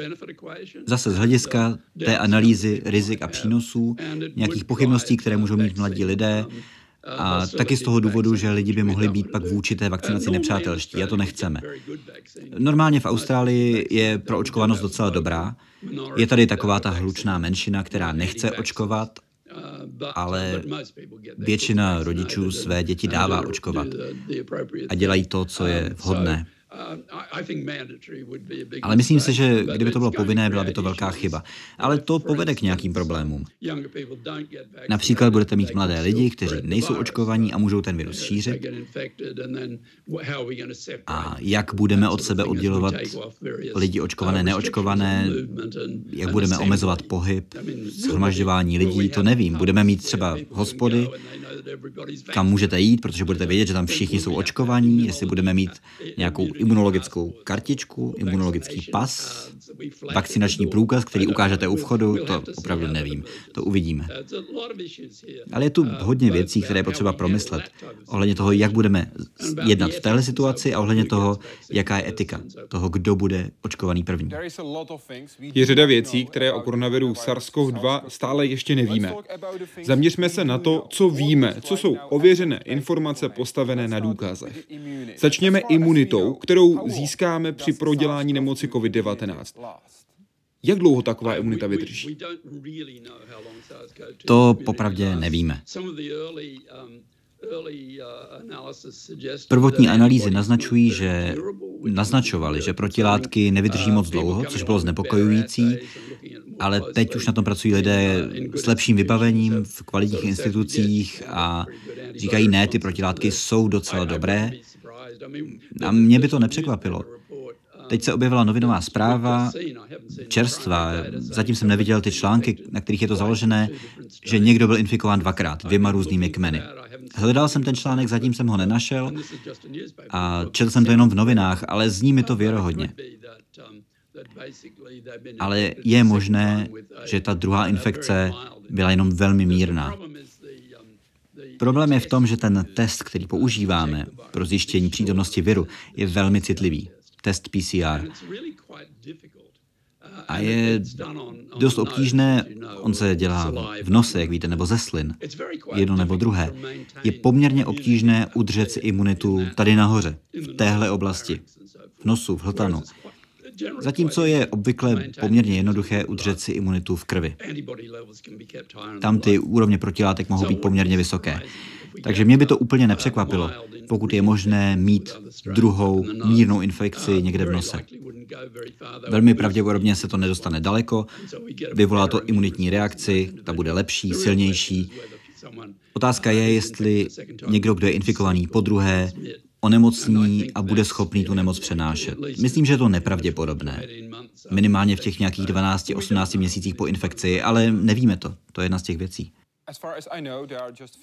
Zase z hlediska té analýzy rizik a přínosů, nějakých pochybností, které můžou mít mladí lidé, a taky z toho důvodu, že lidi by mohli být pak vůči té vakcinaci nepřátelští a to nechceme. Normálně v Austrálii je proočkovanost docela dobrá. Je tady taková ta hlučná menšina, která nechce očkovat, ale většina rodičů své děti dává očkovat a dělají to, co je vhodné. Ale myslím si, že kdyby to bylo povinné, byla by to velká chyba. Ale to povede k nějakým problémům. Například budete mít mladé lidi, kteří nejsou očkovaní a můžou ten virus šířit. A jak budeme od sebe oddělovat lidi očkované, neočkované, jak budeme omezovat pohyb, shromažďování lidí, to nevím. Budeme mít třeba hospody, kam můžete jít, protože budete vědět, že tam všichni jsou očkovaní, jestli budeme mít nějakou imunologickou kartičku, imunologický pas, vakcinační průkaz, který ukážete u vchodu, to opravdu nevím. To uvidíme. Ale je tu hodně věcí, které je potřeba promyslet. Ohledně toho, jak budeme jednat v téhle situaci a ohledně toho, jaká je etika toho, kdo bude očkovaný první. Je řada věcí, které o koronaviru SARS-CoV-2 stále ještě nevíme. Zaměřme se na to, co víme, co jsou ověřené informace postavené na důkazech. Začněme imunitou, kterou získáme při prodělání nemoci COVID-19. Jak dlouho taková imunita vydrží? To popravdě nevíme. Prvotní analýzy naznačují, že naznačovaly, že protilátky nevydrží moc dlouho, což bylo znepokojující, ale teď už na tom pracují lidé s lepším vybavením v kvalitních institucích a říkají, ne, ty protilátky jsou docela dobré. A mě by to nepřekvapilo. Teď se objevila novinová zpráva, čerstvá, zatím jsem neviděl ty články, na kterých je to založené, že někdo byl infikován dvakrát, dvěma různými kmeny. Hledal jsem ten článek, zatím jsem ho nenašel a četl jsem to jenom v novinách, ale zní mi to věrohodně. Ale je možné, že ta druhá infekce byla jenom velmi mírná. Problém je v tom, že ten test, který používáme pro zjištění přítomnosti viru, je velmi citlivý. Test PCR. A je dost obtížné, on se dělá v nose, jak víte, nebo ze slin, jedno nebo druhé. Je poměrně obtížné udržet si imunitu tady nahoře, v téhle oblasti, v nosu, v hltanu. Zatímco je obvykle poměrně jednoduché udržet si imunitu v krvi. Tam ty úrovně protilátek mohou být poměrně vysoké. Takže mě by to úplně nepřekvapilo, pokud je možné mít druhou mírnou infekci někde v nose. Velmi pravděpodobně se to nedostane daleko, vyvolá to imunitní reakci, ta bude lepší, silnější. Otázka je, jestli někdo, kdo je infikovaný po druhé, onemocní a bude schopný tu nemoc přenášet. Myslím, že je to nepravděpodobné. Minimálně v těch nějakých 12-18 měsících po infekci, ale nevíme to. To je jedna z těch věcí.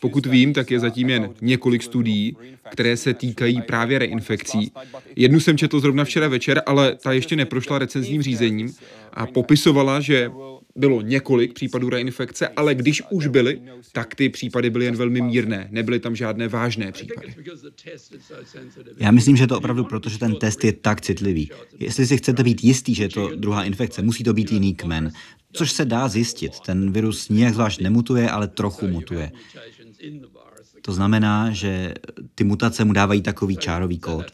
Pokud vím, tak je zatím jen několik studií, které se týkají právě reinfekcí. Jednu jsem četl zrovna včera večer, ale ta ještě neprošla recenzním řízením a popisovala, že bylo několik případů reinfekce, ale když už byly, tak ty případy byly jen velmi mírné, nebyly tam žádné vážné případy. Já myslím, že to opravdu proto, že ten test je tak citlivý. Jestli si chcete být jistý, že je to druhá infekce, musí to být jiný kmen, což se dá zjistit. Ten virus nijak zvlášť nemutuje, ale trochu mutuje. To znamená, že ty mutace mu dávají takový čárový kód.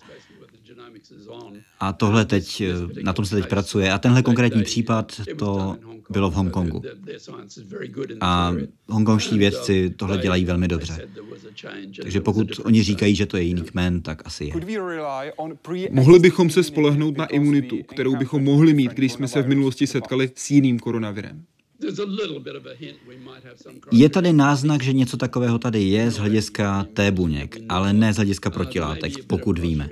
A tohle teď, na tom se teď pracuje. A tenhle konkrétní případ, to bylo v Hongkongu. A hongkongští vědci tohle dělají velmi dobře. Takže pokud oni říkají, že to je jiný kmen, tak asi je. Mohli bychom se spolehnout na imunitu, kterou bychom mohli mít, když jsme se v minulosti setkali s jiným koronavirem. Je tady náznak, že něco takového tady je z hlediska té buněk, ale ne z hlediska protilátek, pokud víme.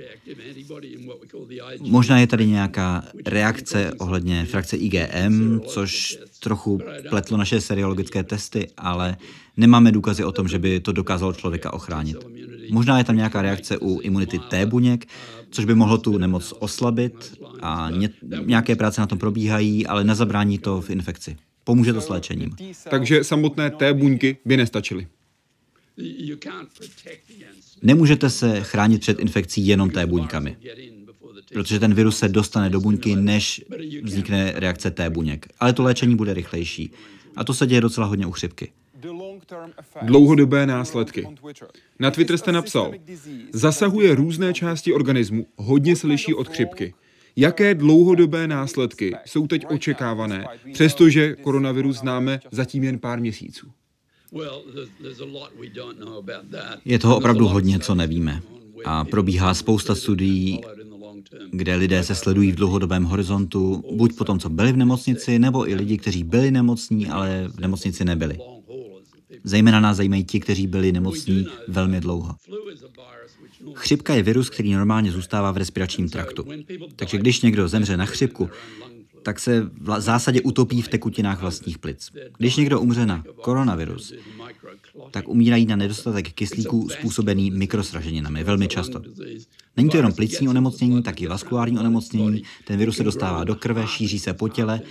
Možná je tady nějaká reakce ohledně frakce IgM, což trochu pletlo naše seriologické testy, ale nemáme důkazy o tom, že by to dokázalo člověka ochránit. Možná je tam nějaká reakce u imunity T buněk, což by mohlo tu nemoc oslabit a ně, nějaké práce na tom probíhají, ale nezabrání to v infekci. Pomůže to s léčením. Takže samotné T buňky by nestačily. Nemůžete se chránit před infekcí jenom T buňkami, protože ten virus se dostane do buňky, než vznikne reakce T buněk. Ale to léčení bude rychlejší. A to se děje docela hodně u chřipky. Dlouhodobé následky. Na Twitter jste napsal, zasahuje různé části organismu, hodně se liší od chřipky. Jaké dlouhodobé následky jsou teď očekávané, přestože koronavirus známe zatím jen pár měsíců? Je toho opravdu hodně, co nevíme. A probíhá spousta studií, kde lidé se sledují v dlouhodobém horizontu, buď po tom, co byli v nemocnici, nebo i lidi, kteří byli nemocní, ale v nemocnici nebyli. Zejména nás zajímají ti, kteří byli nemocní velmi dlouho. Chřipka je virus, který normálně zůstává v respiračním traktu. Takže když někdo zemře na chřipku, tak se v zásadě utopí v tekutinách vlastních plic. Když někdo umře na koronavirus, tak umírají na nedostatek kyslíku způsobený mikrosraženinami velmi často. Není to jenom plicní onemocnění, tak i vaskulární onemocnění. Ten virus se dostává do krve, šíří se po těle,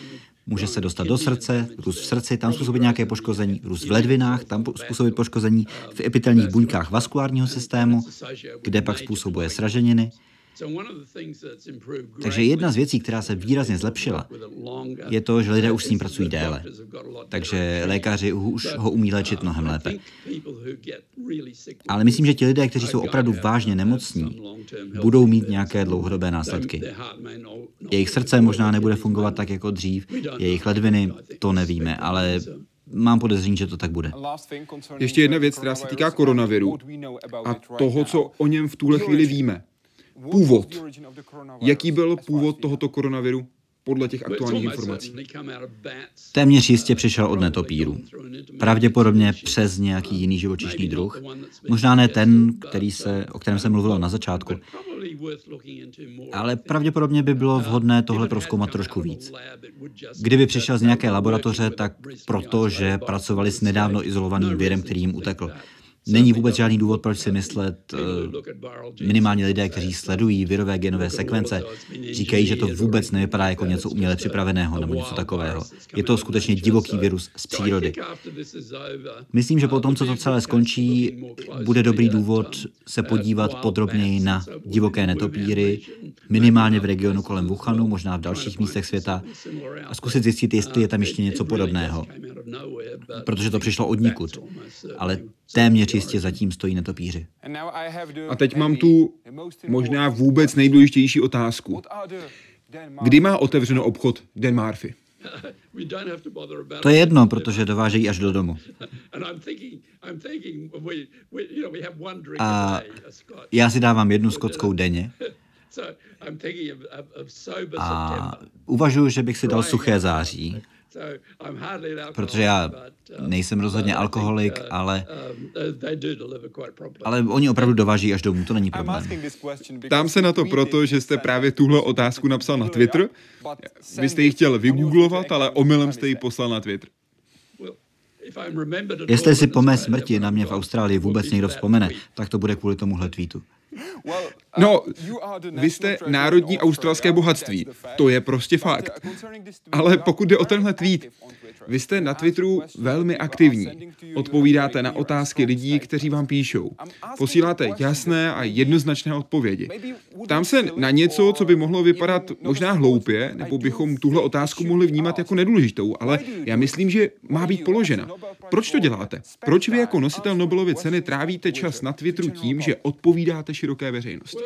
může se dostat do srdce, růst v srdci, tam způsobit nějaké poškození, růst v ledvinách, tam způsobit poškození v epitelních buňkách vaskulárního systému, kde pak způsobuje sraženiny, takže jedna z věcí, která se výrazně zlepšila, je to, že lidé už s ním pracují déle. Takže lékaři už ho umí léčit mnohem lépe. Ale myslím, že ti lidé, kteří jsou opravdu vážně nemocní, budou mít nějaké dlouhodobé následky. Jejich srdce možná nebude fungovat tak jako dřív, jejich ledviny, to nevíme, ale mám podezření, že to tak bude. Ještě jedna věc, která se týká koronaviru a toho, co o něm v tuhle chvíli víme. Původ. Jaký byl původ tohoto koronaviru podle těch aktuálních informací? Téměř jistě přišel od netopíru. Pravděpodobně přes nějaký jiný živočišný druh. Možná ne ten, který se, o kterém se mluvilo na začátku. Ale pravděpodobně by bylo vhodné tohle proskoumat trošku víc. Kdyby přišel z nějaké laboratoře, tak proto, že pracovali s nedávno izolovaným virem, který jim utekl. Není vůbec žádný důvod, proč si myslet, eh, minimálně lidé, kteří sledují virové genové sekvence, říkají, že to vůbec nevypadá jako něco uměle připraveného nebo něco takového. Je to skutečně divoký virus z přírody. Myslím, že po tom, co to celé skončí, bude dobrý důvod se podívat podrobněji na divoké netopíry, minimálně v regionu kolem Wuhanu, možná v dalších místech světa, a zkusit zjistit, jestli je tam ještě něco podobného. Protože to přišlo od nikud. Ale téměř jistě zatím stojí netopíři. A teď mám tu možná vůbec nejdůležitější otázku. Kdy má otevřeno obchod Dan Murphy? [laughs] To je jedno, protože dovážejí až do domu. [laughs] A já si dávám jednu skotskou denně. [laughs] A uvažuji, že bych si dal suché září protože já uh, nejsem rozhodně alkoholik, um, ale, uh, ale oni opravdu dováží až domů, to není problém. Tam se na to proto, že jste právě tuhle otázku napsal na Twitter. Vy jste ji chtěl vygooglovat, ale omylem jste ji poslal na Twitter. Jestli si po mé smrti na mě v Austrálii vůbec někdo vzpomene, tak to bude kvůli tomuhle tweetu. No, vy jste národní australské bohatství. To je prostě fakt. Ale pokud jde o tenhle tweet, vy jste na Twitteru velmi aktivní. Odpovídáte na otázky lidí, kteří vám píšou. Posíláte jasné a jednoznačné odpovědi. Tam se na něco, co by mohlo vypadat možná hloupě, nebo bychom tuhle otázku mohli vnímat jako nedůležitou, ale já myslím, že má být položena. Proč to děláte? Proč vy jako nositel Nobelovy ceny trávíte čas na Twitteru tím, že odpovídáte široké veřejnosti?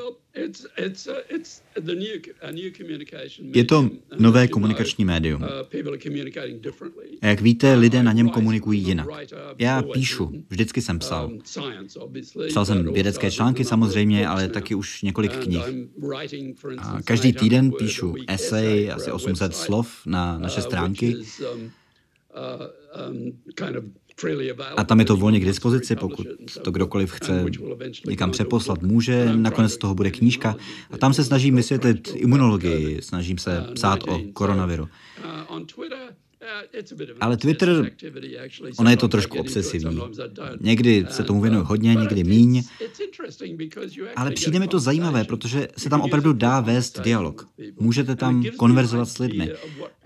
Je to nové komunikační médium. Uh, A jak víte, lidé na něm komunikují jinak. Já píšu, vždycky jsem psal. Um, psal jsem vědecké články samozřejmě, ale taky už několik knih. A každý týden píšu esej, asi 800 slov na naše uh, stránky. Uh, a tam je to volně k dispozici, pokud to kdokoliv chce někam přeposlat, může. Nakonec z toho bude knížka. A tam se snažím vysvětlit imunologii, snažím se psát o koronaviru. Ale Twitter, ono je to trošku obsesivní. Někdy se tomu věnuju hodně, někdy míň. Ale přijde mi to zajímavé, protože se tam opravdu dá vést dialog. Můžete tam konverzovat s lidmi.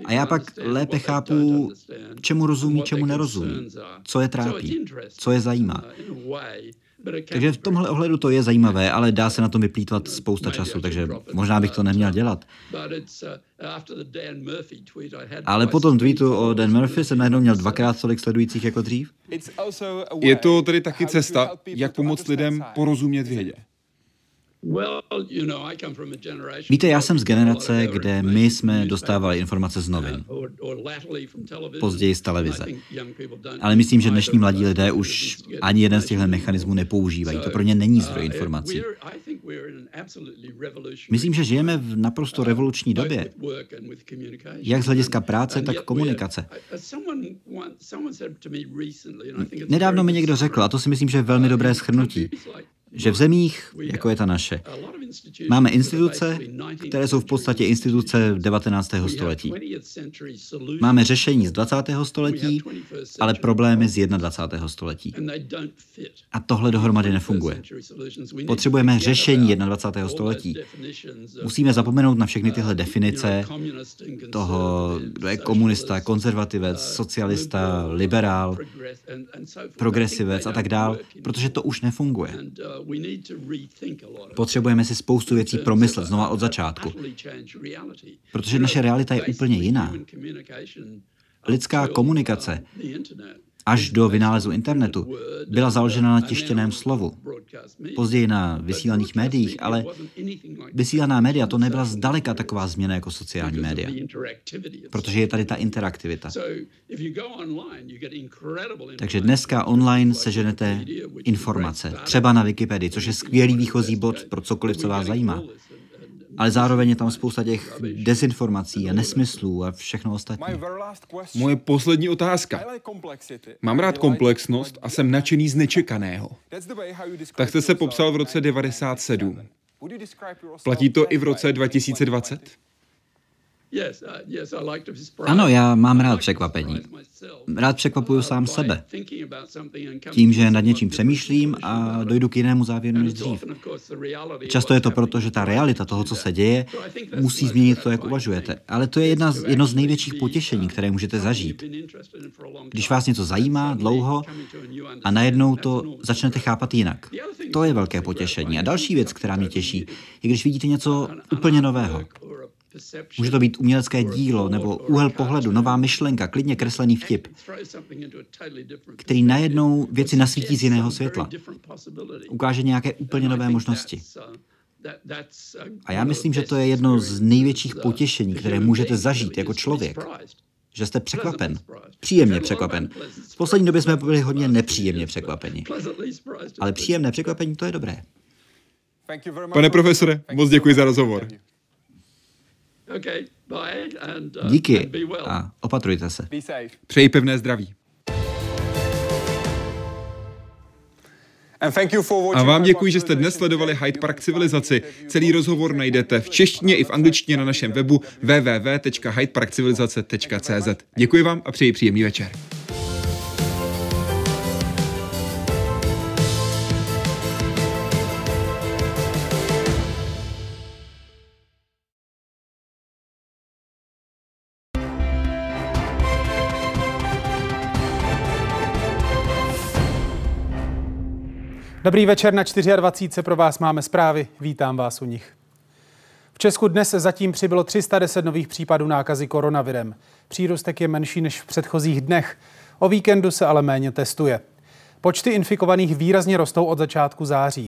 A já pak lépe chápu, čemu rozumí, čemu nerozumí, co je trápí, co je zajímá. Takže v tomhle ohledu to je zajímavé, ale dá se na to vyplýtvat spousta času, takže možná bych to neměl dělat. Ale po tom tweetu o Dan Murphy jsem najednou měl dvakrát tolik sledujících jako dřív. Je to tedy taky cesta, jak pomoct lidem porozumět vědě. Víte, já jsem z generace, kde my jsme dostávali informace z novin, později z televize. Ale myslím, že dnešní mladí lidé už ani jeden z těchto mechanismů nepoužívají. To pro ně není zdroj uh, informací. Myslím, že žijeme v naprosto uh, revoluční době, jak z hlediska práce, tak komunikace. Nedávno mi někdo řekl, a to si myslím, že je velmi uh, dobré schrnutí, že v zemích, jako je ta naše, máme instituce, které jsou v podstatě instituce 19. století. Máme řešení z 20. století, ale problémy z 21. století. A tohle dohromady nefunguje. Potřebujeme řešení 21. století. Musíme zapomenout na všechny tyhle definice toho, kdo je komunista, konzervativec, socialista, liberál, progresivec a tak dál, protože to už nefunguje. Potřebujeme si spoustu věcí promyslet znova od začátku, protože naše realita je úplně jiná. Lidská komunikace až do vynálezu internetu, byla založena na tištěném slovu. Později na vysílaných médiích, ale vysílaná média to nebyla zdaleka taková změna jako sociální média. Protože je tady ta interaktivita. Takže dneska online seženete informace, třeba na Wikipedii, což je skvělý výchozí bod pro cokoliv, co vás zajímá ale zároveň je tam spousta těch dezinformací a nesmyslů a všechno ostatní. Moje poslední otázka. Mám rád komplexnost a jsem nadšený z nečekaného. Tak jste se popsal v roce 97. Platí to i v roce 2020? Uh, ano, já mám rád překvapení. Rád překvapuju sám sebe. Tím, že nad něčím přemýšlím a dojdu k jinému závěru než dřív. Často je to proto, že ta realita toho, co se děje, musí změnit to, jak uvažujete. Ale to je jedna z, jedno z největších potěšení, které můžete zažít. Když vás něco zajímá dlouho a najednou to začnete chápat jinak. To je velké potěšení. A další věc, která mě těší, je když vidíte něco úplně nového. Může to být umělecké dílo nebo úhel pohledu, nová myšlenka, klidně kreslený vtip, který najednou věci nasvítí z jiného světla. Ukáže nějaké úplně nové možnosti. A já myslím, že to je jedno z největších potěšení, které můžete zažít jako člověk. Že jste překvapen. Příjemně překvapen. V poslední době jsme byli hodně nepříjemně překvapeni. Ale příjemné překvapení to je dobré. Pane profesore, moc děkuji za rozhovor. Uh, Díky a opatrujte se. Přeji pevné zdraví. A vám děkuji, že jste dnes sledovali Hyde Park Civilizaci. Celý rozhovor najdete v češtině i v angličtině na našem webu www.hydeparkcivilizace.cz. Děkuji vám a přeji příjemný večer. Dobrý večer na 24. Pro vás máme zprávy. Vítám vás u nich. V Česku dnes zatím přibylo 310 nových případů nákazy koronavirem. Přírůstek je menší než v předchozích dnech. O víkendu se ale méně testuje. Počty infikovaných výrazně rostou od začátku září.